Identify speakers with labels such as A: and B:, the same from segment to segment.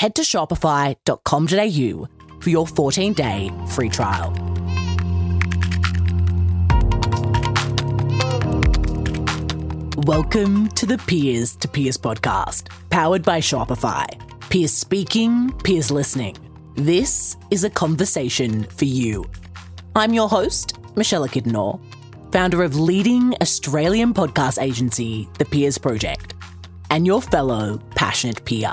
A: head to shopify.com.au for your 14 day free trial. Welcome to the Peers to Peers podcast, powered by Shopify. Peers speaking, peers listening. This is a conversation for you. I'm your host, Michelle Kidnor, founder of leading Australian podcast agency, The Peers Project, and your fellow passionate peer.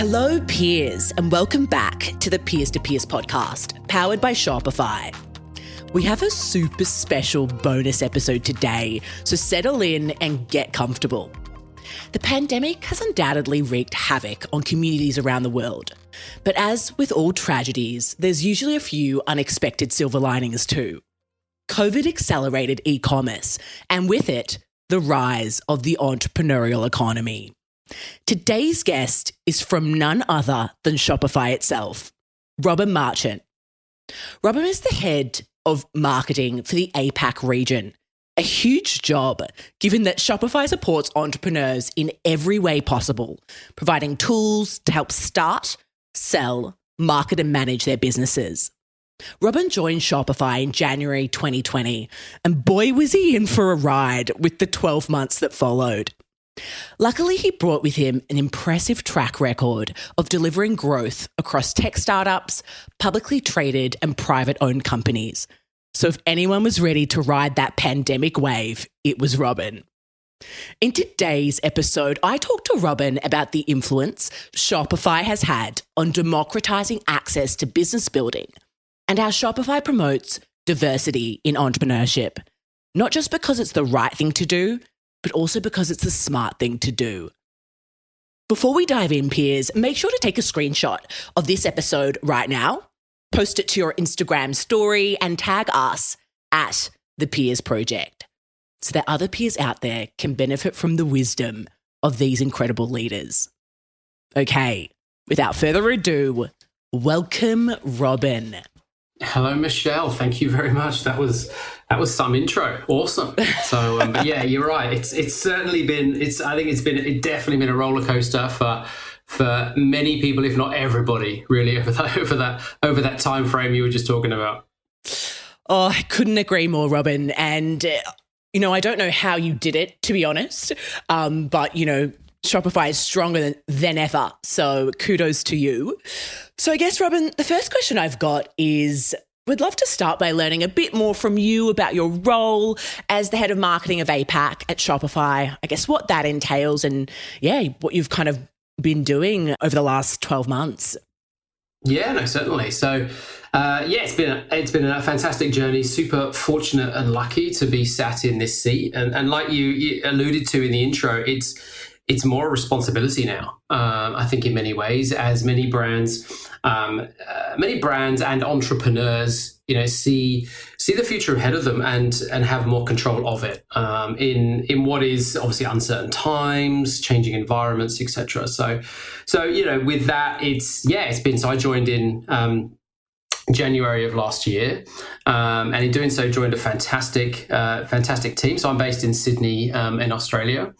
A: Hello, peers, and welcome back to the Peers to Peers podcast, powered by Shopify. We have a super special bonus episode today, so settle in and get comfortable. The pandemic has undoubtedly wreaked havoc on communities around the world. But as with all tragedies, there's usually a few unexpected silver linings too. COVID accelerated e commerce, and with it, the rise of the entrepreneurial economy. Today's guest is from none other than Shopify itself, Robin Marchant. Robin is the head of marketing for the APAC region. A huge job, given that Shopify supports entrepreneurs in every way possible, providing tools to help start, sell, market, and manage their businesses. Robin joined Shopify in January 2020, and boy, was he in for a ride with the 12 months that followed. Luckily, he brought with him an impressive track record of delivering growth across tech startups, publicly traded, and private owned companies. So, if anyone was ready to ride that pandemic wave, it was Robin. In today's episode, I talked to Robin about the influence Shopify has had on democratizing access to business building and how Shopify promotes diversity in entrepreneurship, not just because it's the right thing to do, but also because it's a smart thing to do. Before we dive in, peers, make sure to take a screenshot of this episode right now, post it to your Instagram story, and tag us at the Peers Project so that other peers out there can benefit from the wisdom of these incredible leaders. Okay, without further ado, welcome, Robin.
B: Hello, Michelle. Thank you very much. That was that was some intro. Awesome. So um, yeah, you're right. It's it's certainly been. It's I think it's been it definitely been a roller coaster for for many people, if not everybody, really over that over that over that time frame you were just talking about.
A: Oh, I couldn't agree more, Robin. And uh, you know, I don't know how you did it, to be honest. Um, but you know, Shopify is stronger than, than ever. So kudos to you. So I guess, Robin, the first question I've got is We'd love to start by learning a bit more from you about your role as the head of marketing of APAC at Shopify. I guess what that entails and, yeah, what you've kind of been doing over the last 12 months.
B: Yeah, no, certainly. So, uh, yeah, it's been a, it's been a fantastic journey. Super fortunate and lucky to be sat in this seat. And, and like you, you alluded to in the intro, it's it's more responsibility now. Um, I think in many ways, as many brands, um, uh, many brands and entrepreneurs, you know, see see the future ahead of them and and have more control of it um, in in what is obviously uncertain times, changing environments, etc. So, so you know, with that, it's yeah, it's been. So I joined in. Um, January of last year, um, and in doing so, joined a fantastic, uh, fantastic team. So I'm based in Sydney, um, in Australia,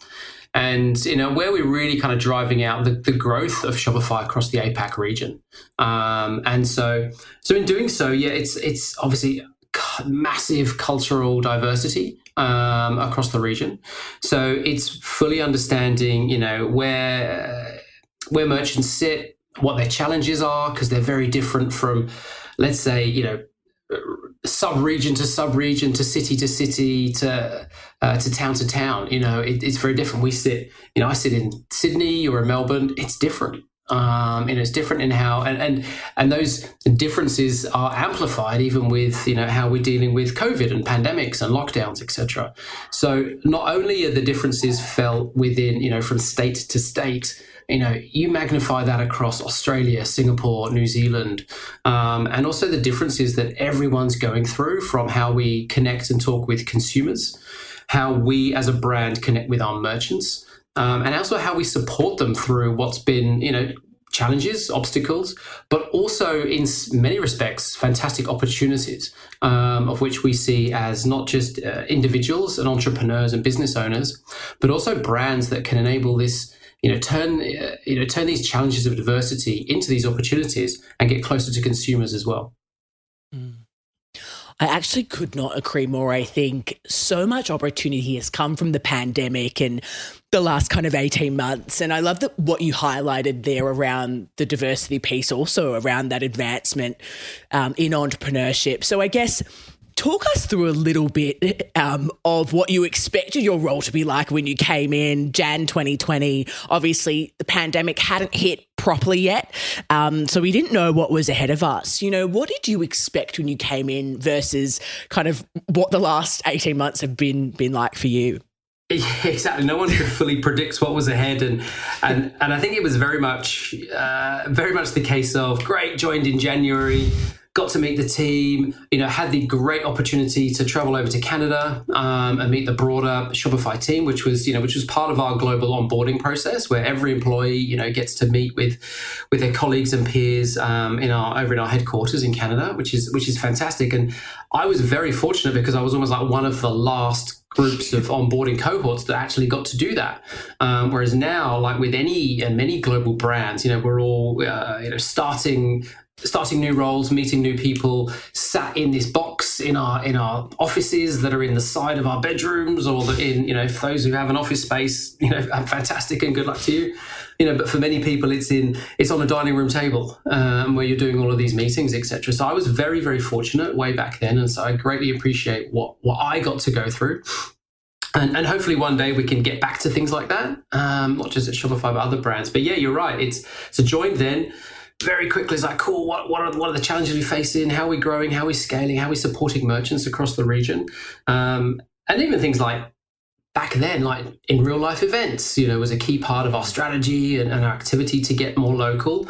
B: and you know where we're really kind of driving out the, the growth of Shopify across the APAC region. Um, and so, so in doing so, yeah, it's it's obviously massive cultural diversity um, across the region. So it's fully understanding, you know, where where merchants sit, what their challenges are because they're very different from, let's say, you know, sub region to sub region to city to city to uh, to town to town. You know, it, it's very different. We sit, you know, I sit in Sydney or in Melbourne. It's different. Um, and it's different in how and, and and those differences are amplified even with you know how we're dealing with COVID and pandemics and lockdowns, etc. So not only are the differences felt within you know from state to state, you know, you magnify that across Australia, Singapore, New Zealand, um, and also the differences that everyone's going through from how we connect and talk with consumers, how we as a brand connect with our merchants, um, and also how we support them through what's been, you know, challenges, obstacles, but also in many respects, fantastic opportunities, um, of which we see as not just uh, individuals and entrepreneurs and business owners, but also brands that can enable this you know turn uh, you know turn these challenges of adversity into these opportunities and get closer to consumers as well
A: mm. I actually could not agree more. I think so much opportunity has come from the pandemic and the last kind of 18 months. And I love that what you highlighted there around the diversity piece, also around that advancement um, in entrepreneurship. So I guess talk us through a little bit um, of what you expected your role to be like when you came in Jan 2020. Obviously, the pandemic hadn't hit properly yet, um, so we didn't know what was ahead of us. You know, what did you expect when you came in versus kind of what the last 18 months have been been like for you?
B: Exactly. No one could fully predict what was ahead, and and and I think it was very much uh, very much the case of great joined in January got to meet the team, you know, had the great opportunity to travel over to Canada um, and meet the broader Shopify team, which was, you know, which was part of our global onboarding process where every employee, you know, gets to meet with with their colleagues and peers um, in our over in our headquarters in Canada, which is which is fantastic. And I was very fortunate because I was almost like one of the last groups of onboarding cohorts that actually got to do that. Um, whereas now, like with any and many global brands, you know, we're all uh, you know starting starting new roles, meeting new people, sat in this box in our in our offices that are in the side of our bedrooms, or the, in you know for those who have an office space, you know, fantastic and good luck to you. You know, but for many people, it's in it's on a dining room table um, where you're doing all of these meetings, etc. So I was very very fortunate way back then, and so I greatly appreciate what what I got to go through. And, and, hopefully one day we can get back to things like that, um, not just at Shopify, but other brands. But yeah, you're right. It's so joined then very quickly it's like, cool, what, what, are, what are the challenges we face in? How are we growing? How are we scaling? How are we supporting merchants across the region? Um, and even things like back then, like in real life events, you know, was a key part of our strategy and, and our activity to get more local.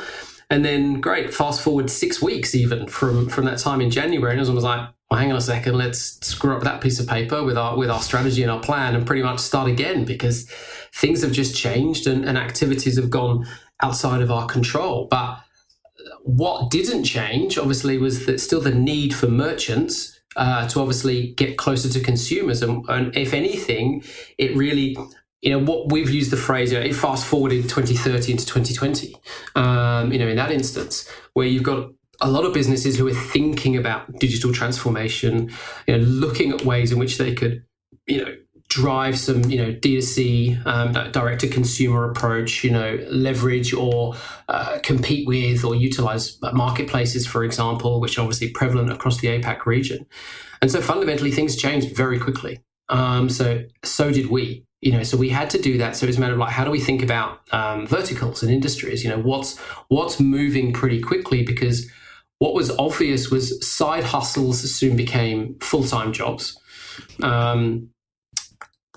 B: And then, great, fast forward six weeks even from from that time in January, and everyone was like, well, hang on a second, let's screw up that piece of paper with our with our strategy and our plan, and pretty much start again because things have just changed and, and activities have gone outside of our control. But what didn't change, obviously, was that still the need for merchants uh, to obviously get closer to consumers. And, and, if anything, it really, you know, what we've used the phrase, you know, it fast forwarded 2030 into 2020, um, you know, in that instance, where you've got a lot of businesses who are thinking about digital transformation, you know, looking at ways in which they could, you know, drive some, you know, D2C, um, direct to consumer approach, you know, leverage or uh, compete with or utilize marketplaces, for example, which are obviously prevalent across the APAC region. And so fundamentally, things changed very quickly. Um, so, so did we. You know, so we had to do that. So it's a matter of like, how do we think about um, verticals and industries? You know, what's what's moving pretty quickly because what was obvious was side hustles soon became full time jobs. Um,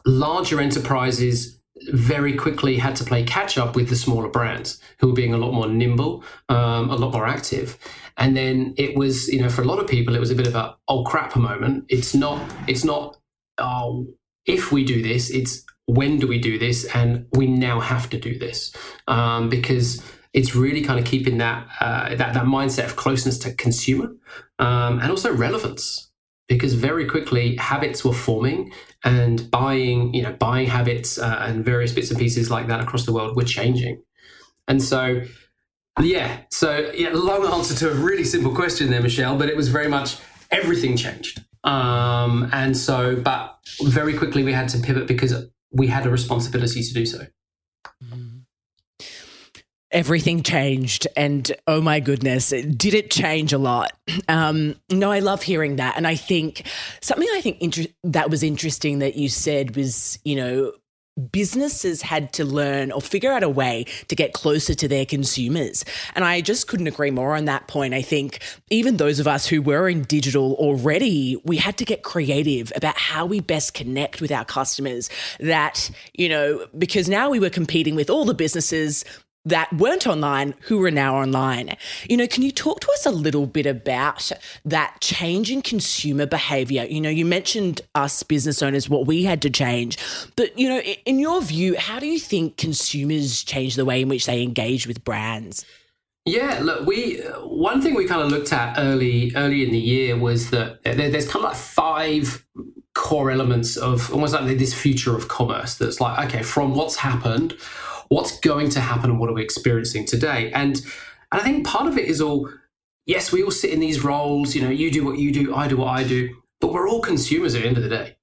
B: larger enterprises very quickly had to play catch up with the smaller brands who were being a lot more nimble, um, a lot more active. And then it was, you know, for a lot of people, it was a bit of a oh crap moment. It's not, it's not, oh, if we do this, it's when do we do this? And we now have to do this um, because it's really kind of keeping that, uh, that, that mindset of closeness to consumer um, and also relevance because very quickly habits were forming and buying you know buying habits uh, and various bits and pieces like that across the world were changing. And so yeah so yeah long answer to a really simple question there michelle but it was very much everything changed. Um, and so but very quickly we had to pivot because we had a responsibility to do so.
A: Mm-hmm. Everything changed and oh my goodness did it change a lot um, no i love hearing that and i think something i think inter- that was interesting that you said was you know businesses had to learn or figure out a way to get closer to their consumers. And I just couldn't agree more on that point. I think even those of us who were in digital already, we had to get creative about how we best connect with our customers. That, you know, because now we were competing with all the businesses that weren't online who are now online. You know, can you talk to us a little bit about that change in consumer behavior? You know, you mentioned us business owners, what we had to change. But, you know, in your view, how do you think consumers change the way in which they engage with brands?
B: Yeah, look, we uh, one thing we kind of looked at early early in the year was that there's kind of like five core elements of almost like this future of commerce that's like okay from what's happened what's going to happen and what are we experiencing today? And, and I think part of it is all, yes, we all sit in these roles, you know, you do what you do, I do what I do, but we're all consumers at the end of the day.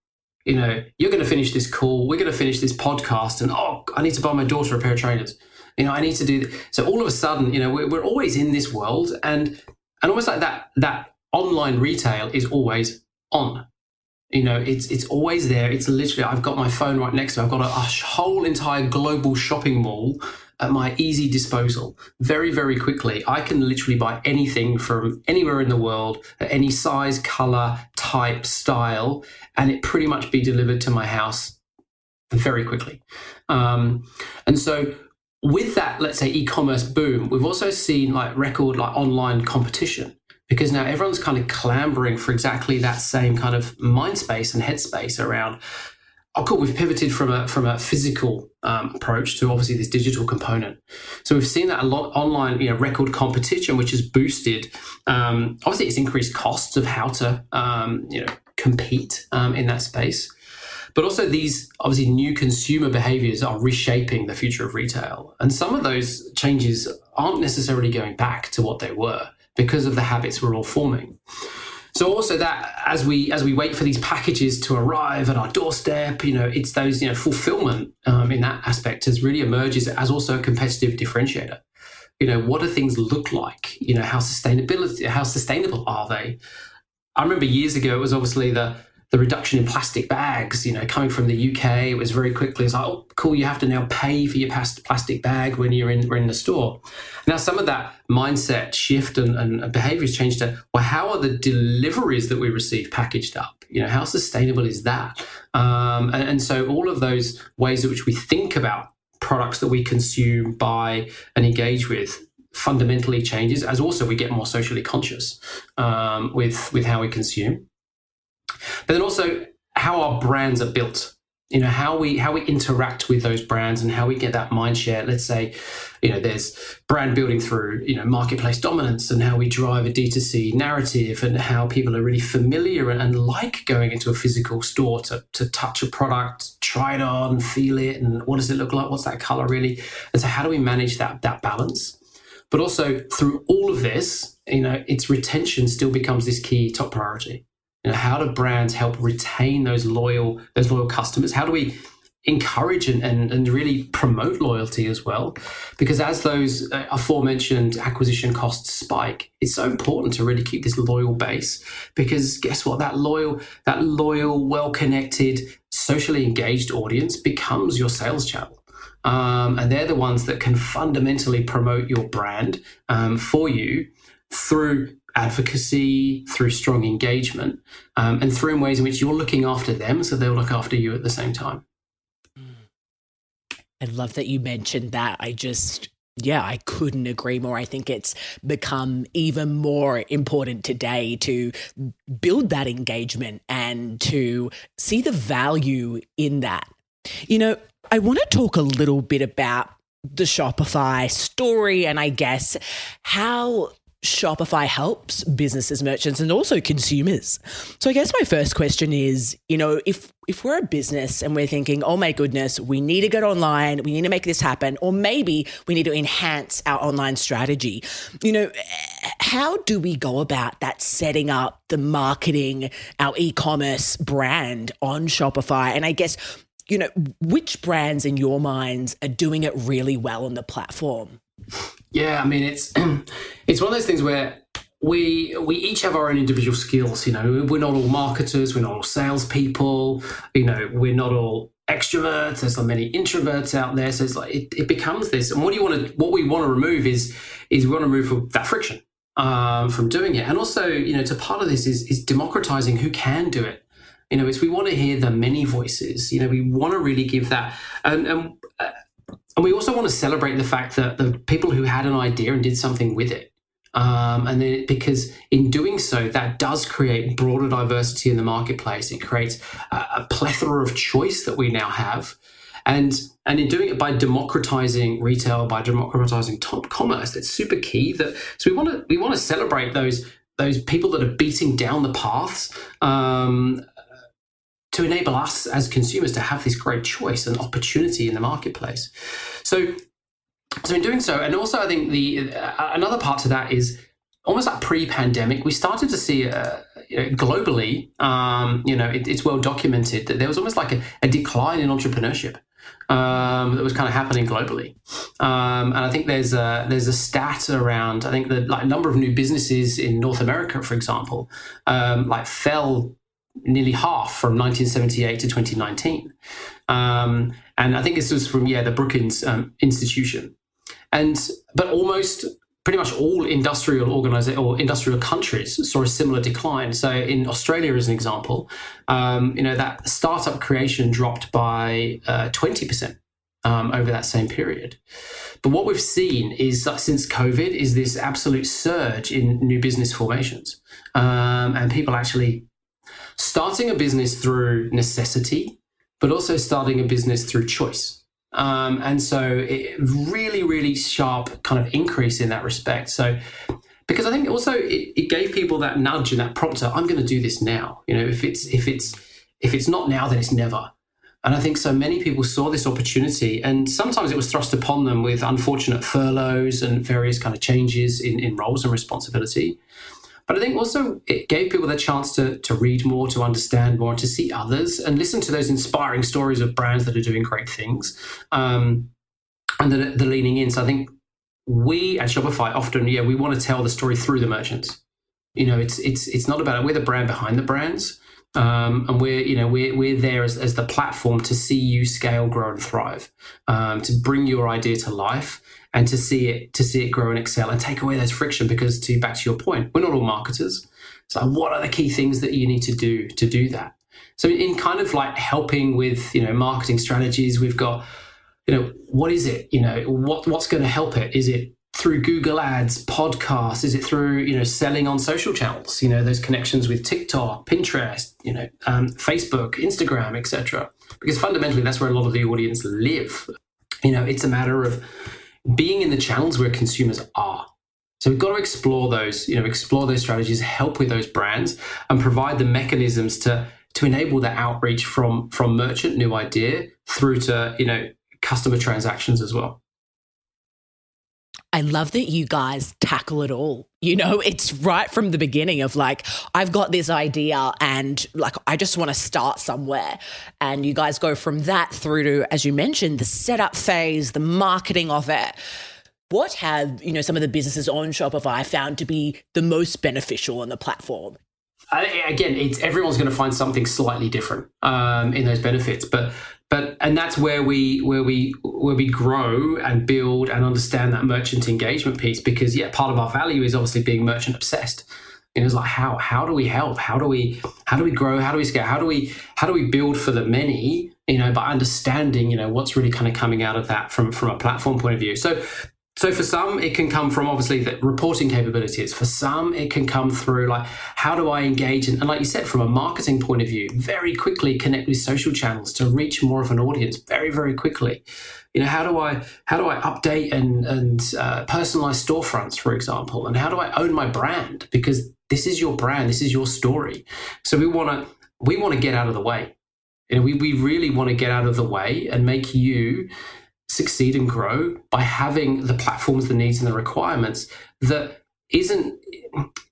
B: You know, you're going to finish this call, we're going to finish this podcast, and oh, I need to buy my daughter a pair of trainers. You know, I need to do. So all of a sudden, you know, we're, we're always in this world, and and almost like that that online retail is always on. You know, it's it's always there. It's literally I've got my phone right next to me. I've got a, a whole entire global shopping mall at my easy disposal. Very very quickly, I can literally buy anything from anywhere in the world at any size, color, type, style, and it pretty much be delivered to my house very quickly. Um, and so with that, let's say e-commerce boom, we've also seen like record like online competition because now everyone's kind of clambering for exactly that same kind of mind space and headspace around oh cool we've pivoted from a from a physical um, approach to obviously this digital component. So we've seen that a lot online you know record competition which has boosted um, obviously it's increased costs of how to um, you know compete um, in that space. But also these obviously new consumer behaviors are reshaping the future of retail. And some of those changes aren't necessarily going back to what they were because of the habits we're all forming. So also that as we as we wait for these packages to arrive at our doorstep, you know, it's those you know fulfillment um, in that aspect has really emerges as also a competitive differentiator. You know, what do things look like? You know, how sustainability how sustainable are they? I remember years ago it was obviously the the reduction in plastic bags, you know, coming from the UK, it was very quickly, it's like, oh, cool, you have to now pay for your plastic bag when you're in, in the store. Now, some of that mindset shift and, and behavior has changed to, well, how are the deliveries that we receive packaged up? You know, how sustainable is that? Um, and, and so all of those ways in which we think about products that we consume, buy, and engage with fundamentally changes as also we get more socially conscious um, with, with how we consume. But then also how our brands are built. You know how we how we interact with those brands and how we get that mind share. Let's say, you know, there's brand building through you know marketplace dominance and how we drive a D2C narrative and how people are really familiar and, and like going into a physical store to to touch a product, try it on, feel it, and what does it look like? What's that color really? And so how do we manage that that balance? But also through all of this, you know, its retention still becomes this key top priority. You know, how do brands help retain those loyal those loyal customers? How do we encourage and, and, and really promote loyalty as well? Because as those uh, aforementioned acquisition costs spike, it's so important to really keep this loyal base. Because guess what? That loyal, that loyal, well connected, socially engaged audience becomes your sales channel. Um, and they're the ones that can fundamentally promote your brand um, for you through advocacy, through strong engagement, um, and through in ways in which you're looking after them so they'll look after you at the same time.
A: I love that you mentioned that. I just, yeah, I couldn't agree more. I think it's become even more important today to build that engagement and to see the value in that. You know, I want to talk a little bit about the Shopify story and I guess how Shopify helps businesses, merchants, and also consumers. So I guess my first question is, you know, if if we're a business and we're thinking, oh my goodness, we need to get online, we need to make this happen, or maybe we need to enhance our online strategy, you know, how do we go about that setting up the marketing, our e-commerce brand on Shopify? And I guess, you know, which brands in your minds are doing it really well on the platform?
B: Yeah, I mean it's it's one of those things where we we each have our own individual skills. You know, we're not all marketers, we're not all salespeople. You know, we're not all extroverts. There's so many introverts out there. So it's like it, it becomes this. And what do you want to? What we want to remove is is we want to remove that friction um, from doing it. And also, you know, to part of this is is democratizing who can do it. You know, it's we want to hear the many voices. You know, we want to really give that and and. And we also want to celebrate the fact that the people who had an idea and did something with it um, and then because in doing so, that does create broader diversity in the marketplace. It creates a, a plethora of choice that we now have. And, and in doing it by democratizing retail, by democratizing top commerce, it's super key that so we want to we want to celebrate those those people that are beating down the paths um, to enable us as consumers to have this great choice and opportunity in the marketplace. So so in doing so, and also I think the uh, another part to that is almost like pre-pandemic, we started to see uh, globally, um, you know, it, it's well documented that there was almost like a, a decline in entrepreneurship um, that was kind of happening globally. Um, and I think there's a there's a stat around I think the like a number of new businesses in North America, for example, um, like fell nearly half from 1978 to 2019. Um, and I think this was from yeah the Brookings um, Institution. And but almost pretty much all industrial organization or industrial countries saw a similar decline. So in Australia, as an example, um, you know that startup creation dropped by uh, twenty uh, percent um, over that same period. But what we've seen is that since COVID is this absolute surge in new business formations um, and people actually starting a business through necessity, but also starting a business through choice. Um, and so it really, really sharp kind of increase in that respect. So because I think also it, it gave people that nudge and that prompter, I'm going to do this now. You know, if it's if it's if it's not now, then it's never. And I think so many people saw this opportunity, and sometimes it was thrust upon them with unfortunate furloughs and various kind of changes in, in roles and responsibility. But I think also it gave people the chance to, to read more, to understand more, to see others and listen to those inspiring stories of brands that are doing great things um, and the, the leaning in. So I think we at Shopify often, yeah, we want to tell the story through the merchants. You know, it's it's it's not about it. We're the brand behind the brands. Um, and we're you know we're we're there as, as the platform to see you scale, grow, and thrive, um, to bring your idea to life, and to see it to see it grow and excel and take away those friction because to back to your point we're not all marketers. So what are the key things that you need to do to do that? So in kind of like helping with you know marketing strategies we've got you know what is it? You know what what's going to help it? Is it through google ads podcasts is it through you know selling on social channels you know those connections with tiktok pinterest you know um, facebook instagram etc because fundamentally that's where a lot of the audience live you know it's a matter of being in the channels where consumers are. So we've got to explore those, you know, explore those strategies, help with those brands, and provide the mechanisms to to enable that outreach from from merchant new idea through to you know customer transactions as well.
A: I love that you guys tackle it all. You know, it's right from the beginning of like, I've got this idea and like, I just want to start somewhere. And you guys go from that through to, as you mentioned, the setup phase, the marketing of it. What have, you know, some of the businesses on Shopify found to be the most beneficial on the platform?
B: again, it's everyone's going to find something slightly different um, in those benefits, but but and that's where we where we where we grow and build and understand that merchant engagement piece because yeah, part of our value is obviously being merchant obsessed. And it's like how how do we help? How do we how do we grow? How do we scale? How do we how do we build for the many? You know, by understanding you know what's really kind of coming out of that from from a platform point of view. So so for some, it can come from obviously the reporting capabilities. For some, it can come through like how do I engage and, like you said, from a marketing point of view, very quickly connect with social channels to reach more of an audience very very quickly. You know how do I how do I update and and uh, personalize storefronts, for example, and how do I own my brand because this is your brand, this is your story. So we want to we want to get out of the way. You know, we, we really want to get out of the way and make you succeed and grow by having the platforms, the needs, and the requirements that isn't.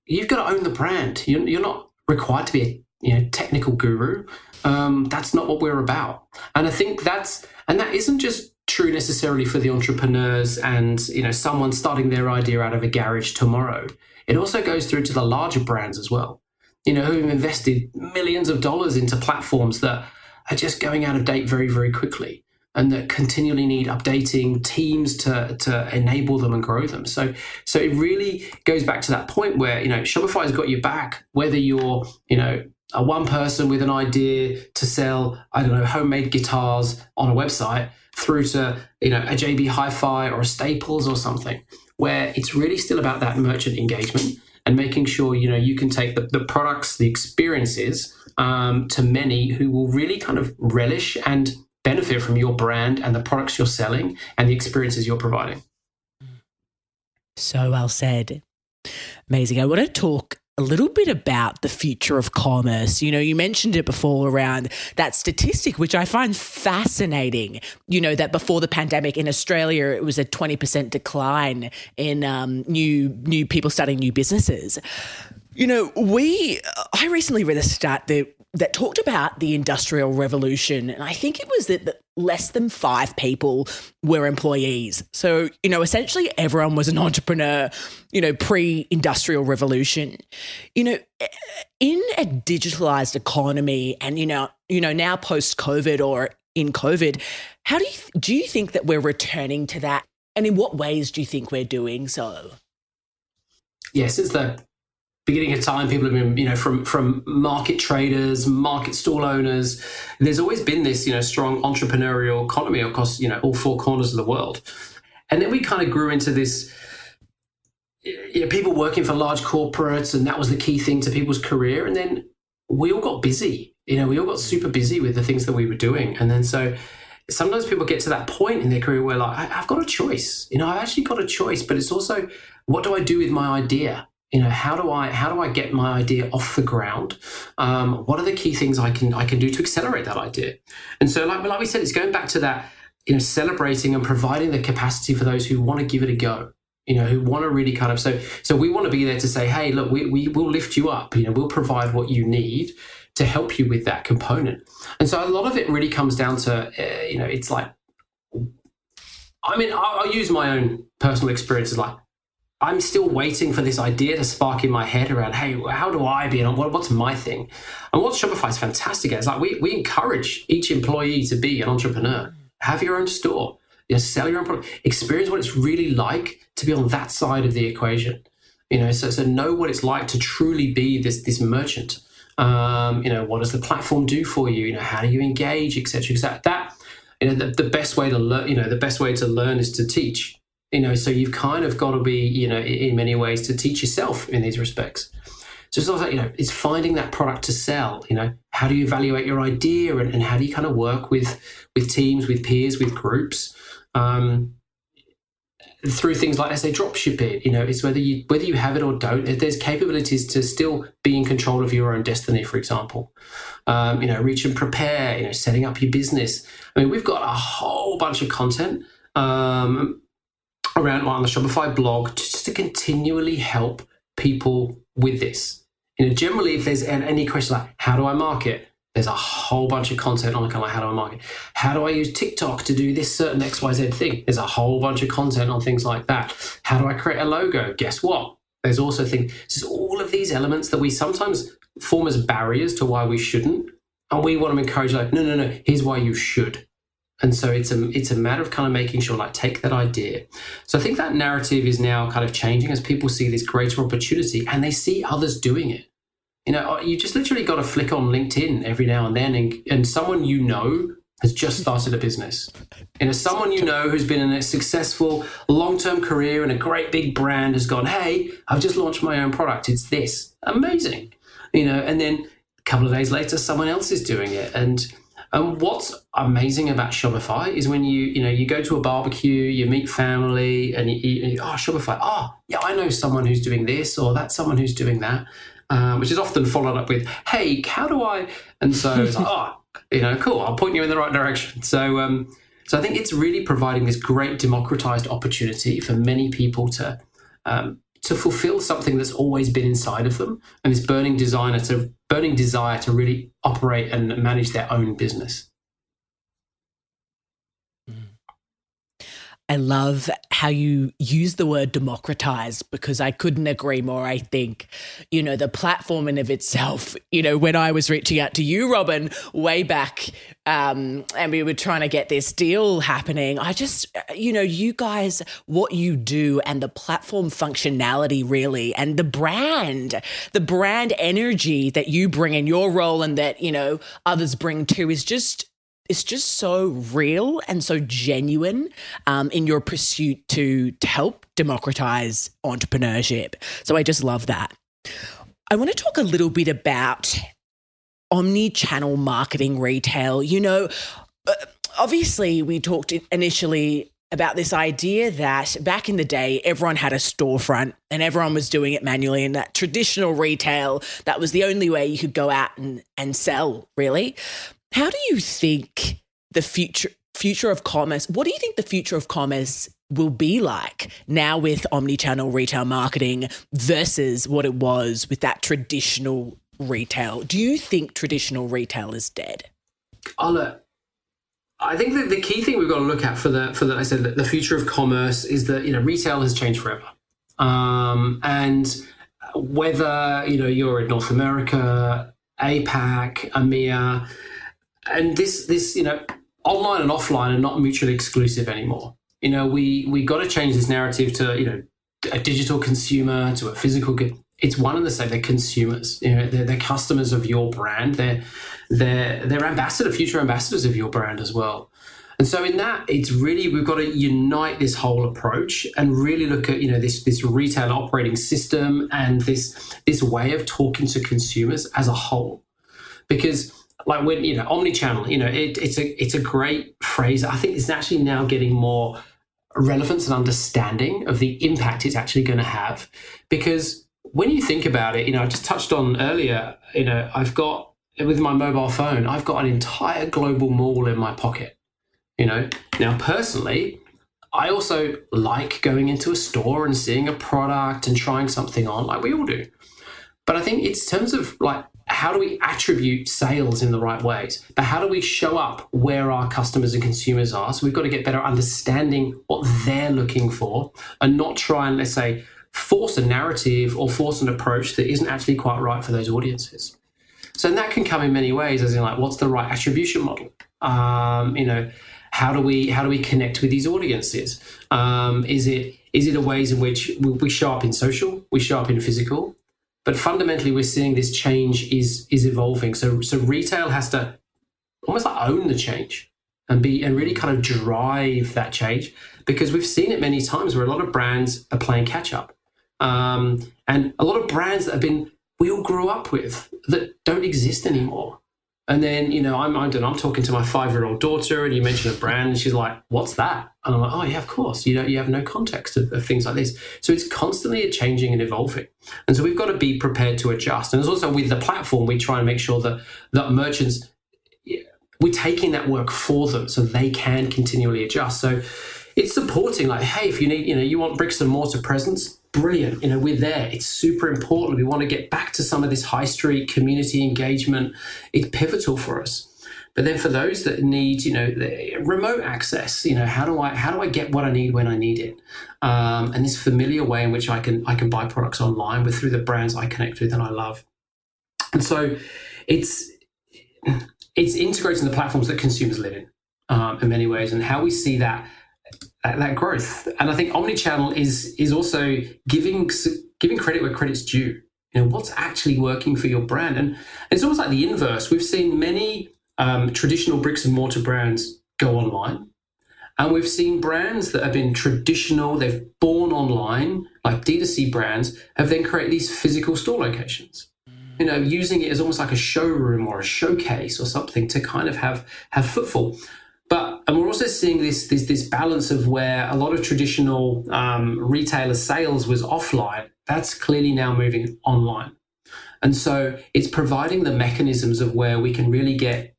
B: You've got to own the brand. You're, you're not required to be a you know technical guru. Um, that's not what we're about. And I think that's and that isn't just true necessarily for the entrepreneurs and you know someone starting their idea out of a garage tomorrow. It also goes through to the larger brands as well. You know, who have invested millions of dollars into platforms that are just going out of date very, very quickly and that continually need updating teams to, to enable them and grow them. So so it really goes back to that point where, you know, Shopify's got your back, whether you're, you know, a one person with an idea to sell, I don't know, homemade guitars on a website through to, you know, a JB Hi-Fi or a Staples or something, where it's really still about that merchant engagement and making sure, you know, you can take the, the products, the experiences um, to many who will really kind of relish and benefit from your brand and the products you're selling and the experiences you're providing.
A: So well said. Amazing. I want to talk a little bit about the future of commerce. You know, you mentioned it before around that statistic, which I find fascinating. You know, that before the pandemic in Australia, it was a 20% decline in um, new new people starting new businesses. You know, we I recently read a stat that that talked about the industrial revolution and i think it was that, that less than five people were employees. So you know essentially everyone was an entrepreneur you know pre-industrial revolution. You know in a digitalized economy and you know you know now post covid or in covid how do you do you think that we're returning to that? And in what ways do you think we're doing so?
B: Yes it's the beginning of time, people have been, you know, from from market traders, market stall owners. There's always been this, you know, strong entrepreneurial economy across, you know, all four corners of the world. And then we kind of grew into this, you know, people working for large corporates, and that was the key thing to people's career. And then we all got busy. You know, we all got super busy with the things that we were doing. And then so sometimes people get to that point in their career where like, I've got a choice. You know, I've actually got a choice, but it's also what do I do with my idea? You know how do i how do i get my idea off the ground? Um, what are the key things i can i can do to accelerate that idea? And so like, like we said it's going back to that you know celebrating and providing the capacity for those who want to give it a go you know who want to really kind of so so we want to be there to say hey look we, we will lift you up you know we'll provide what you need to help you with that component. And so a lot of it really comes down to uh, you know it's like i mean I'll, I'll use my own personal experiences like I'm still waiting for this idea to spark in my head around, hey, how do I be? What, what's my thing? And what Shopify is fantastic at is like we, we encourage each employee to be an entrepreneur. Have your own store, you know, sell your own product, experience what it's really like to be on that side of the equation. You know, so, so know what it's like to truly be this this merchant. Um, you know, what does the platform do for you? You know, how do you engage, etc. etc. That you know, the, the best way to learn, you know, the best way to learn is to teach you know so you've kind of got to be you know in many ways to teach yourself in these respects. So it's also you know it's finding that product to sell you know. How do you evaluate your idea and, and how do you kind of work with with teams with peers with groups? Um, through things like I say dropship it you know it's whether you whether you have it or don't there's capabilities to still be in control of your own destiny for example. Um, you know reach and prepare you know setting up your business. I mean we've got a whole bunch of content um, around on the Shopify blog just to continually help people with this. You know, generally, if there's any question like how do I market, there's a whole bunch of content on kind of like how do I market? How do I use TikTok to do this certain XYZ thing? There's a whole bunch of content on things like that. How do I create a logo? Guess what? There's also things, just all of these elements that we sometimes form as barriers to why we shouldn't. And we want to encourage like, no, no, no, here's why you should. And so it's a it's a matter of kind of making sure like take that idea. So I think that narrative is now kind of changing as people see this greater opportunity and they see others doing it. You know, you just literally got to flick on LinkedIn every now and then and, and someone you know has just started a business. Know, someone you know who's been in a successful long-term career and a great big brand has gone, hey, I've just launched my own product. It's this. Amazing. You know, and then a couple of days later, someone else is doing it. And and what's amazing about Shopify is when you you know you go to a barbecue, you meet family, and you, you oh Shopify, oh yeah, I know someone who's doing this, or that's someone who's doing that, um, which is often followed up with, hey, how do I? And so it's like, oh, you know, cool, I'll point you in the right direction. So um, so I think it's really providing this great democratized opportunity for many people to um, to fulfill something that's always been inside of them and this burning desire to burning desire to really operate and manage their own business
A: I love how you use the word democratize because I couldn't agree more. I think, you know, the platform in of itself, you know, when I was reaching out to you, Robin, way back, um, and we were trying to get this deal happening, I just, you know, you guys, what you do and the platform functionality really, and the brand, the brand energy that you bring in your role and that, you know, others bring too is just it's just so real and so genuine um, in your pursuit to, to help democratize entrepreneurship. So I just love that. I want to talk a little bit about omni channel marketing retail. You know, uh, obviously, we talked initially about this idea that back in the day, everyone had a storefront and everyone was doing it manually. And that traditional retail, that was the only way you could go out and, and sell, really. How do you think the future future of commerce? What do you think the future of commerce will be like now with omni-channel retail marketing versus what it was with that traditional retail? Do you think traditional retail is dead?
B: Uh, I think that the key thing we've got to look at for the for the I said the future of commerce is that you know retail has changed forever, um, and whether you know you're in North America, APAC, EMEA, and this this you know online and offline are not mutually exclusive anymore. You know, we we got to change this narrative to you know a digital consumer to a physical. It's one and the same. They're consumers. You know, they're, they're customers of your brand. They're they're they're ambassador, future ambassadors of your brand as well. And so in that, it's really we've got to unite this whole approach and really look at you know this this retail operating system and this this way of talking to consumers as a whole, because like when you know omni-channel you know it, it's a it's a great phrase. I think it's actually now getting more relevance and understanding of the impact it's actually going to have. Because when you think about it you know i just touched on earlier you know i've got with my mobile phone i've got an entire global mall in my pocket you know. Now personally i also like going into a store and seeing a product and trying something on like we all do. But i think it's terms of like how do we attribute sales in the right ways? But how do we show up where our customers and consumers are? So we've got to get better understanding what they're looking for and not try and, let's say, force a narrative or force an approach that isn't actually quite right for those audiences. So that can come in many ways, as in like, what's the right attribution model? Um, you know, how do we how do we connect with these audiences? Um, is it is it a ways in which we show up in social, we show up in physical, but fundamentally, we're seeing this change is is evolving. So so retail has to almost like own the change and be and really kind of drive that change because we've seen it many times where a lot of brands are playing catch up, um, and a lot of brands that have been we all grew up with that don't exist anymore. And then, you know, I'm, I'm talking to my five year old daughter and you mention a brand and she's like, what's that? And I'm like, oh, yeah, of course. You know, you have no context of, of things like this. So it's constantly changing and evolving. And so we've got to be prepared to adjust. And it's also with the platform, we try and make sure that, that merchants, we're taking that work for them so they can continually adjust. So it's supporting like, hey, if you need, you know, you want bricks and mortar presence, brilliant. You know, we're there. It's super important. We want to get back to some of this high street community engagement. It's pivotal for us. But then for those that need, you know, remote access, you know, how do I how do I get what I need when I need it? Um, and this familiar way in which I can I can buy products online with through the brands I connect with and I love. And so it's it's integrating the platforms that consumers live in um, in many ways, and how we see that that growth. And I think omnichannel is is also giving giving credit where credit's due. You know what's actually working for your brand, and it's almost like the inverse. We've seen many um, traditional bricks and mortar brands go online, and we've seen brands that have been traditional, they've born online, like D2C brands, have then created these physical store locations. You know, using it as almost like a showroom or a showcase or something to kind of have have footfall. And we're also seeing this this this balance of where a lot of traditional um, retailer sales was offline. That's clearly now moving online, and so it's providing the mechanisms of where we can really get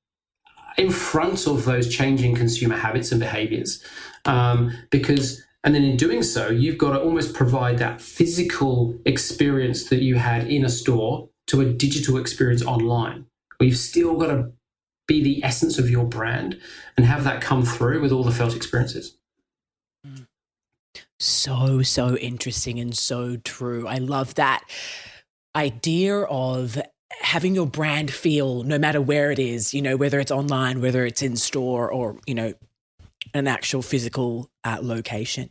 B: in front of those changing consumer habits and behaviors, um, because. And then in doing so, you've got to almost provide that physical experience that you had in a store to a digital experience online. You've still got to be the essence of your brand and have that come through with all the felt experiences.
A: So, so interesting and so true. I love that idea of having your brand feel no matter where it is, you know, whether it's online, whether it's in store or, you know, an actual physical uh, location.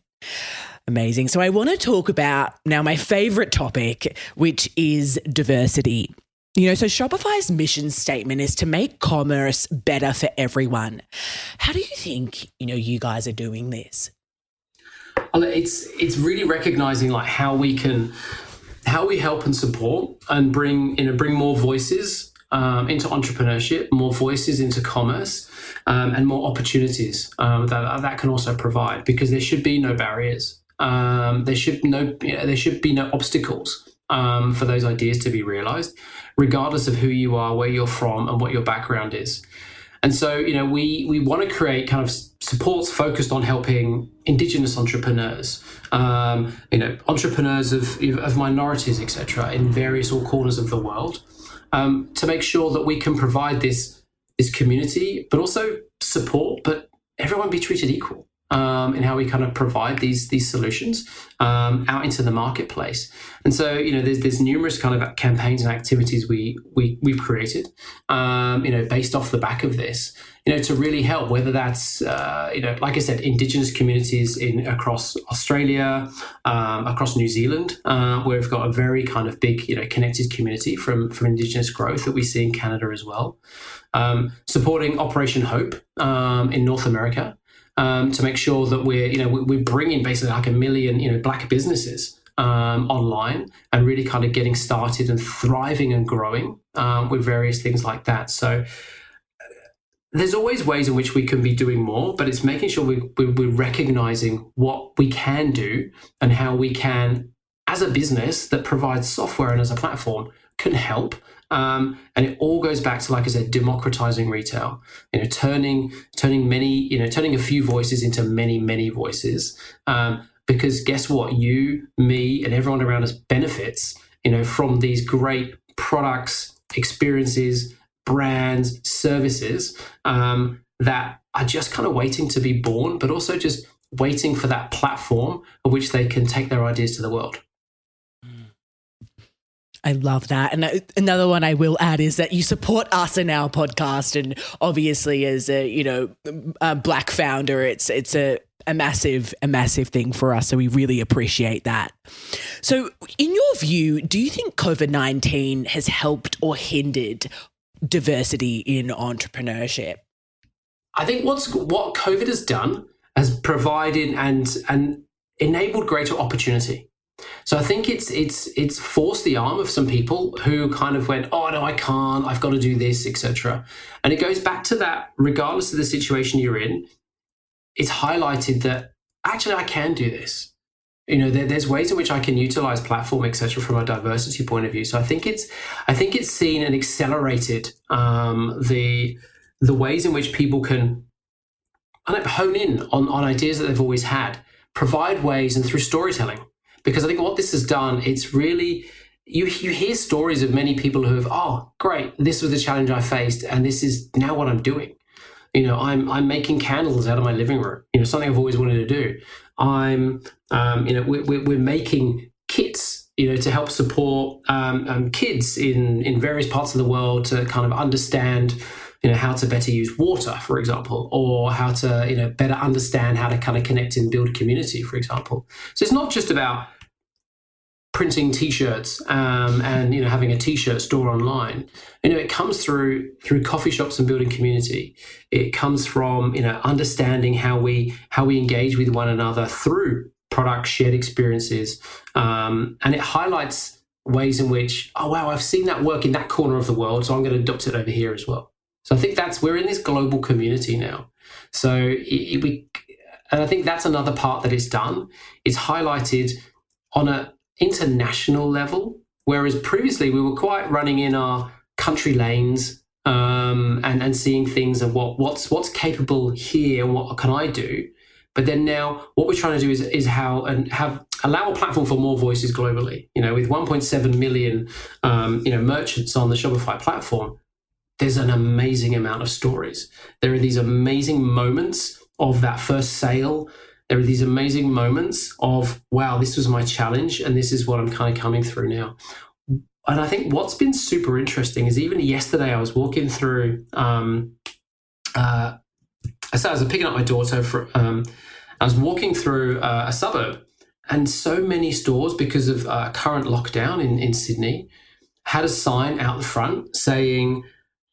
A: Amazing. So, I want to talk about now my favorite topic, which is diversity. You know, so Shopify's mission statement is to make commerce better for everyone. How do you think, you know, you guys are doing this?
B: It's it's really recognizing like how we can how we help and support and bring you know bring more voices um, into entrepreneurship, more voices into commerce, um, and more opportunities um, that that can also provide because there should be no barriers. Um, there should no you know, there should be no obstacles um, for those ideas to be realized, regardless of who you are, where you're from, and what your background is. And so, you know, we we want to create kind of supports focused on helping Indigenous entrepreneurs, um, you know, entrepreneurs of of minorities, etc., in various all corners of the world, um, to make sure that we can provide this this community, but also support, but everyone be treated equal um, in how we kind of provide these these solutions um, out into the marketplace. And so, you know, there's there's numerous kind of campaigns and activities we we we've created, um, you know, based off the back of this, you know, to really help. Whether that's uh, you know, like I said, Indigenous communities in across Australia, um, across New Zealand, uh, where we've got a very kind of big, you know, connected community from from Indigenous growth that we see in Canada as well. Um, supporting Operation Hope um, in North America, um, to make sure that we're you know we're bringing basically like a million you know black businesses um, online and really kind of getting started and thriving and growing um, with various things like that. So there's always ways in which we can be doing more, but it's making sure we, we, we're recognizing what we can do and how we can, as a business that provides software and as a platform, can help um, and it all goes back to, like I said, democratizing retail. You know, turning turning many, you know, turning a few voices into many, many voices. Um, because guess what? You, me, and everyone around us benefits, you know, from these great products, experiences, brands, services um, that are just kind of waiting to be born, but also just waiting for that platform of which they can take their ideas to the world.
A: I love that. And uh, another one I will add is that you support us in our podcast, and obviously, as a you know a black founder, it's it's a a massive a massive thing for us. So we really appreciate that. So, in your view, do you think COVID nineteen has helped or hindered diversity in entrepreneurship?
B: I think what's what COVID has done has provided and and enabled greater opportunity. So I think it's it's it's forced the arm of some people who kind of went, oh no, I can't, I've got to do this, etc. And it goes back to that, regardless of the situation you're in, it's highlighted that actually I can do this. You know, there, there's ways in which I can utilize platform, etc., from a diversity point of view. So I think it's I think it's seen and accelerated um, the the ways in which people can hone in on, on ideas that they've always had, provide ways and through storytelling because I think what this has done, it's really you you hear stories of many people who have, oh, great, this was the challenge I faced, and this is now what I'm doing. You know, I'm I'm making candles out of my living room. You know, something I've always wanted to do. I'm, um, you know, we're, we're making kits you know, to help support um, um, kids in in various parts of the world to kind of understand, you know, how to better use water, for example, or how to you know better understand how to kind of connect and build community, for example. So it's not just about printing t-shirts um, and you know having a t-shirt store online. You know it comes through through coffee shops and building community. It comes from you know understanding how we how we engage with one another through products shared experiences um, and it highlights ways in which oh wow i've seen that work in that corner of the world so i'm going to adopt it over here as well so i think that's we're in this global community now so it, it, we and i think that's another part that it's done it's highlighted on an international level, whereas previously we were quite running in our country lanes um, and and seeing things and what what's what's capable here and what can I do. But then now, what we're trying to do is is how and have allow a platform for more voices globally. You know, with 1.7 million um, you know merchants on the Shopify platform, there's an amazing amount of stories. There are these amazing moments of that first sale there are these amazing moments of, wow, this was my challenge and this is what I'm kind of coming through now. And I think what's been super interesting is even yesterday I was walking through, um, uh, I was picking up my daughter for, um, I was walking through uh, a suburb and so many stores because of uh, current lockdown in, in Sydney had a sign out the front saying,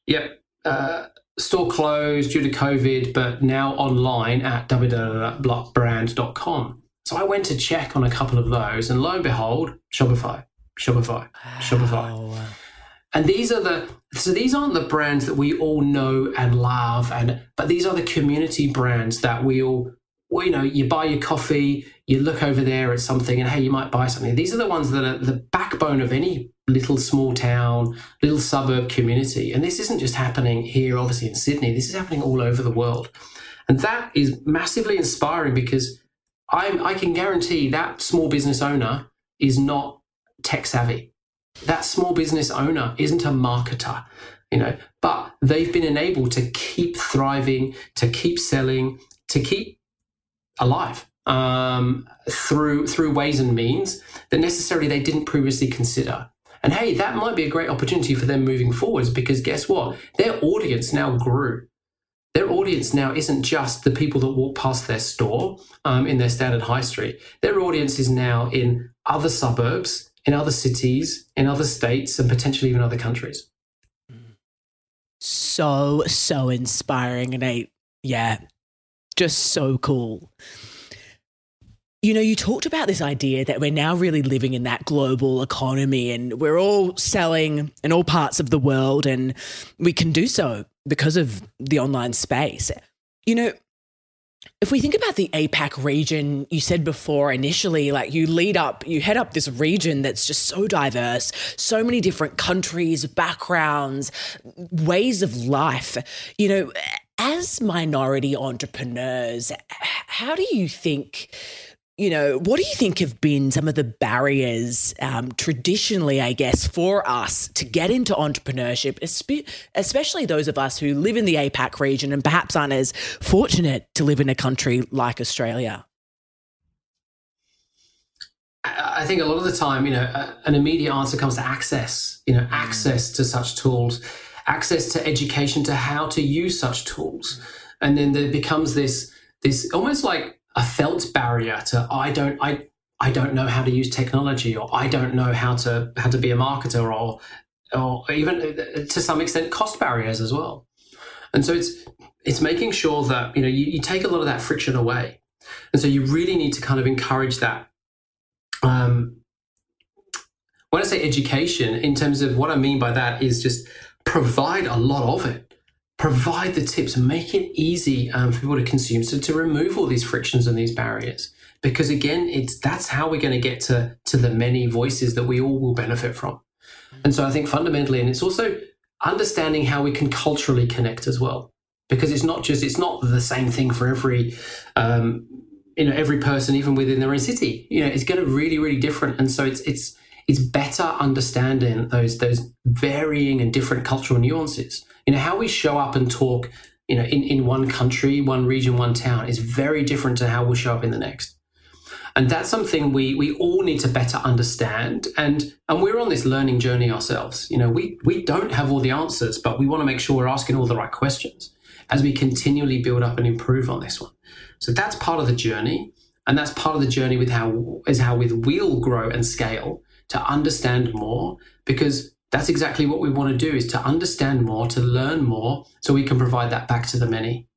B: yep, uh, store closed due to COVID, but now online at www.brand.com. So I went to check on a couple of those, and lo and behold, Shopify, Shopify, Shopify. And these are the so these aren't the brands that we all know and love, and but these are the community brands that we all well, you know, you buy your coffee, you look over there at something, and hey, you might buy something. These are the ones that are the backbone of any little small town, little suburb community. And this isn't just happening here, obviously in Sydney, this is happening all over the world. And that is massively inspiring because i I can guarantee that small business owner is not tech savvy. That small business owner isn't a marketer, you know, but they've been enabled to keep thriving, to keep selling, to keep alive um, through through ways and means that necessarily they didn't previously consider. And hey, that might be a great opportunity for them moving forwards because guess what? Their audience now grew. Their audience now isn't just the people that walk past their store um, in their standard high street. Their audience is now in other suburbs, in other cities, in other states, and potentially even other countries.
A: So, so inspiring. And I, yeah, just so cool. You know, you talked about this idea that we're now really living in that global economy and we're all selling in all parts of the world, and we can do so because of the online space. You know, if we think about the APAC region, you said before initially, like you lead up, you head up this region that's just so diverse, so many different countries, backgrounds, ways of life. You know, as minority entrepreneurs, how do you think? you know, what do you think have been some of the barriers um, traditionally, I guess, for us to get into entrepreneurship, especially those of us who live in the APAC region and perhaps aren't as fortunate to live in a country like Australia?
B: I think a lot of the time, you know, an immediate answer comes to access, you know, access to such tools, access to education to how to use such tools. And then there becomes this, this almost like a felt barrier to I don't I I don't know how to use technology or I don't know how to how to be a marketer or or even uh, to some extent cost barriers as well. And so it's it's making sure that you know you, you take a lot of that friction away. And so you really need to kind of encourage that um, when I say education, in terms of what I mean by that is just provide a lot of it provide the tips, make it easy um, for people to consume, so to remove all these frictions and these barriers. Because again, it's that's how we're going to get to to the many voices that we all will benefit from. And so I think fundamentally, and it's also understanding how we can culturally connect as well, because it's not just it's not the same thing for every. Um, you know every person even within their own city you know it's going to really really different and so it's it's it's better understanding those those varying and different cultural nuances. You know how we show up and talk you know in, in one country one region one town is very different to how we'll show up in the next. And that's something we we all need to better understand. And and we're on this learning journey ourselves. You know we we don't have all the answers but we want to make sure we're asking all the right questions as we continually build up and improve on this one. So that's part of the journey and that's part of the journey with how is how with we'll grow and scale to understand more because that's exactly what we want to do is to understand more to learn more so we can provide that back to the many.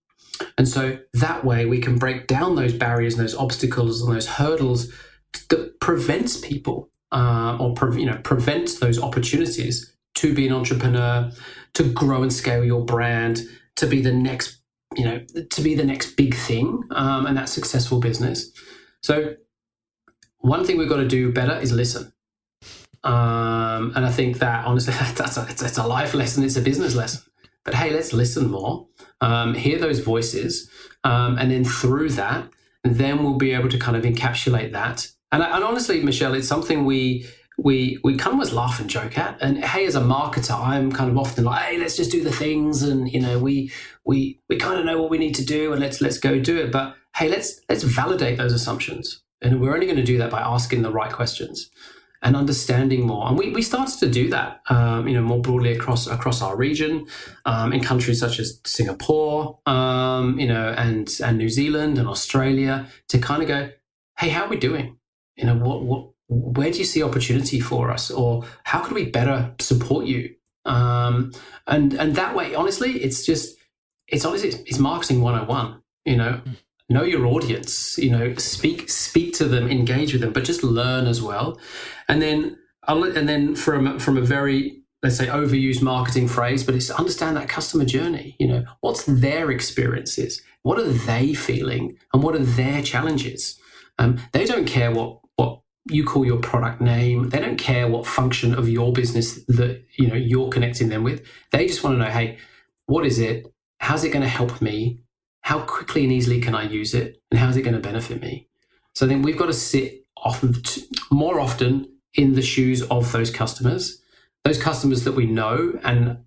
B: And so that way we can break down those barriers and those obstacles and those hurdles that prevents people uh, or pre- you know prevents those opportunities to be an entrepreneur to grow and scale your brand to be the next you know to be the next big thing um, and that successful business. So one thing we've got to do better is listen um, and I think that honestly, that's a, it's, it's, a life lesson, it's a business lesson. But hey, let's listen more, um, hear those voices, um, and then through that, then we'll be able to kind of encapsulate that. And, and honestly, Michelle, it's something we we we kind of always laugh and joke at. And hey, as a marketer, I'm kind of often like, hey, let's just do the things, and you know, we we we kind of know what we need to do, and let's let's go do it. But hey, let's let's validate those assumptions, and we're only going to do that by asking the right questions and understanding more. And we, we started to do that, um, you know, more broadly across across our region, um, in countries such as Singapore, um, you know, and and New Zealand and Australia, to kind of go, hey, how are we doing? You know, what what where do you see opportunity for us, or how could we better support you? Um, and and that way, honestly, it's just it's honestly it's, it's marketing 101 you know mm know your audience you know speak speak to them engage with them but just learn as well. And then and then from from a very let's say overused marketing phrase but it's understand that customer journey you know what's their experiences? What are they feeling? And what are their challenges? Um, they don't care what what you call your product name. They don't care what function of your business that you know you're connecting them with. They just want to know hey what is it? How's it going to help me how quickly and easily can I use it, and how is it going to benefit me? So I think we've got to sit often, more often in the shoes of those customers, those customers that we know and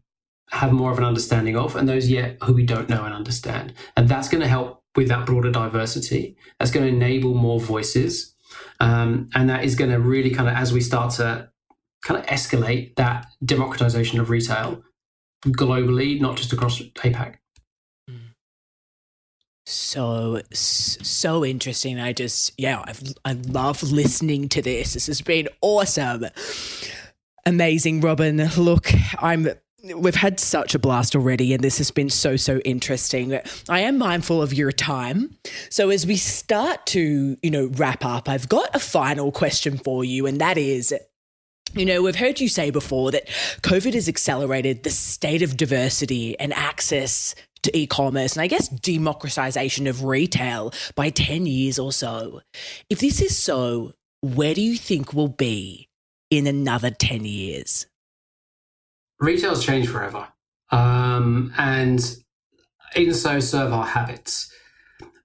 B: have more of an understanding of, and those yet who we don't know and understand. And that's going to help with that broader diversity. That's going to enable more voices. Um, and that is going to really kind of, as we start to kind of escalate that democratization of retail globally, not just across APAC
A: so so interesting. I just yeah I've, i love listening to this. This has been awesome. Amazing robin. Look i'm we've had such a blast already and this has been so so interesting. I am mindful of your time. So as we start to you know wrap up i've got a final question for you and that is you know, we've heard you say before that COVID has accelerated the state of diversity and access to e-commerce and I guess democratization of retail by 10 years or so. If this is so, where do you think we'll be in another 10 years?
B: Retail's changed forever. Um, and even so serve our habits.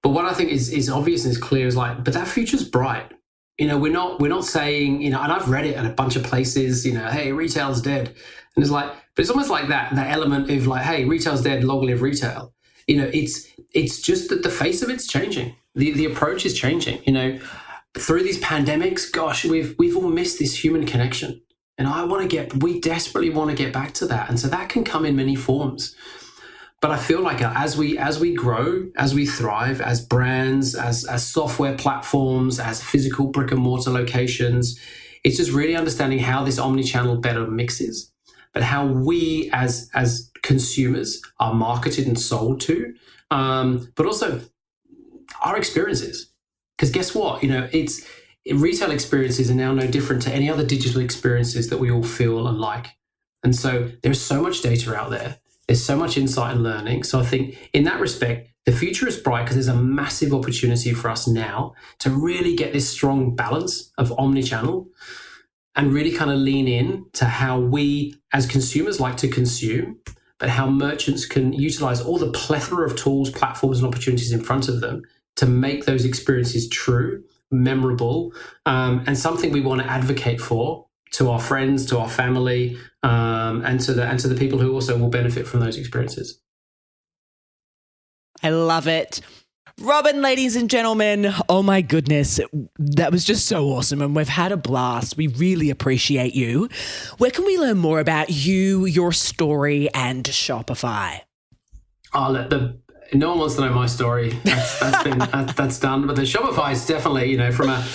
B: But what I think is, is obvious and is clear is like, but that future's bright. You know, we're not we're not saying, you know, and I've read it at a bunch of places, you know, hey, retail's dead. And it's like, but it's almost like that that element of like, hey, retail's dead, long live retail. You know, it's it's just that the face of it's changing. The the approach is changing. You know, through these pandemics, gosh, we've we've all missed this human connection. And I want to get, we desperately want to get back to that. And so that can come in many forms. But I feel like as we as we grow, as we thrive, as brands, as as software platforms, as physical brick and mortar locations, it's just really understanding how this omni-channel better mixes but how we as as consumers are marketed and sold to, um, but also our experiences. Because guess what? You know, it's retail experiences are now no different to any other digital experiences that we all feel and like. And so there's so much data out there. There's so much insight and learning. So I think in that respect, the future is bright because there's a massive opportunity for us now to really get this strong balance of omni-channel and really kind of lean in to how we as consumers like to consume, but how merchants can utilize all the plethora of tools, platforms, and opportunities in front of them to make those experiences true, memorable, um, and something we want to advocate for to our friends, to our family, um, and to the and to the people who also will benefit from those experiences.
A: I love it. Robin, ladies and gentlemen, oh my goodness, that was just so awesome. And we've had a blast. We really appreciate you. Where can we learn more about you, your story, and Shopify?
B: Oh, the no one wants to know my story. That's, that's been that, that's done. But the Shopify is definitely, you know, from a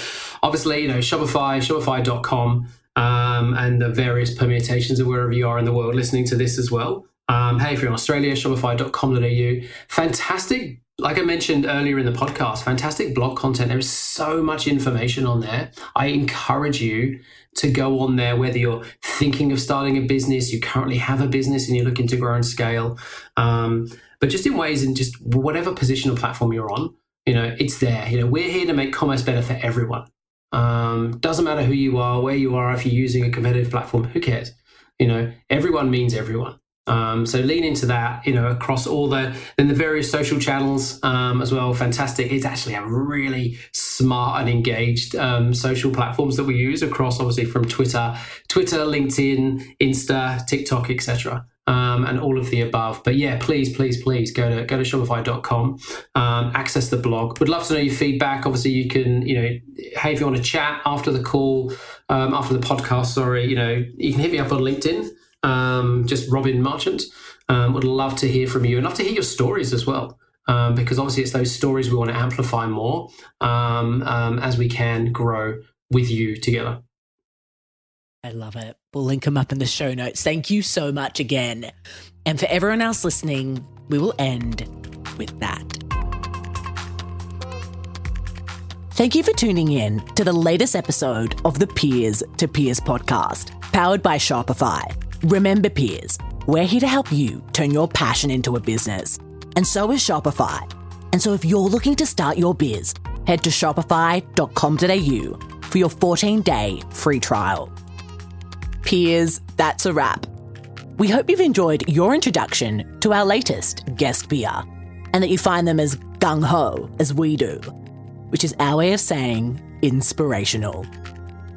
B: obviously, you know, Shopify, Shopify.com, um, and the various permutations of wherever you are in the world listening to this as well. Um, hey, if you're in Australia, shopify.com.au. Fantastic like I mentioned earlier in the podcast, fantastic blog content. There is so much information on there. I encourage you to go on there, whether you're thinking of starting a business, you currently have a business and you're looking to grow and scale, um, but just in ways in just whatever position or platform you're on, you know, it's there. You know, we're here to make commerce better for everyone. Um, doesn't matter who you are, where you are, if you're using a competitive platform, who cares? You know, everyone means everyone. Um, so lean into that, you know, across all the then the various social channels um, as well. Fantastic! It's actually a really smart and engaged um, social platforms that we use across, obviously from Twitter, Twitter, LinkedIn, Insta, TikTok, etc. Um, and all of the above. But yeah, please, please, please go to go to shopify.com, um, access the blog. Would love to know your feedback. Obviously, you can, you know, hey, if you want to chat after the call, um, after the podcast, sorry, you know, you can hit me up on LinkedIn um, just Robin Marchant. Um, would love to hear from you and love to hear your stories as well. Um, because obviously it's those stories we want to amplify more as we can grow with you together.
A: I love it. We'll link them up in the show notes. Thank you so much again. And for everyone else listening, we will end with that. Thank you for tuning in to the latest episode of the Peers to Peers podcast, powered by Shopify. Remember, peers, we're here to help you turn your passion into a business. And so is Shopify. And so if you're looking to start your biz, head to shopify.com.au for your 14 day free trial. Peers, that's a wrap. We hope you've enjoyed your introduction to our latest guest beer and that you find them as gung ho as we do, which is our way of saying inspirational.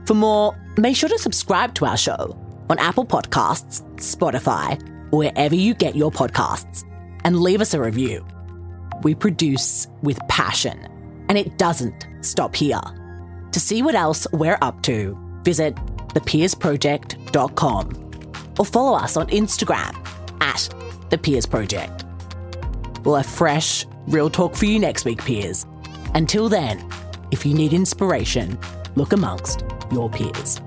A: For more, make sure to subscribe to our show on Apple Podcasts, Spotify, or wherever you get your podcasts, and leave us a review. We produce with passion, and it doesn't stop here. To see what else we're up to, visit thepeersproject.com or follow us on Instagram at The Peers Project. We'll have fresh, real talk for you next week, peers. Until then, if you need inspiration, look amongst your peers.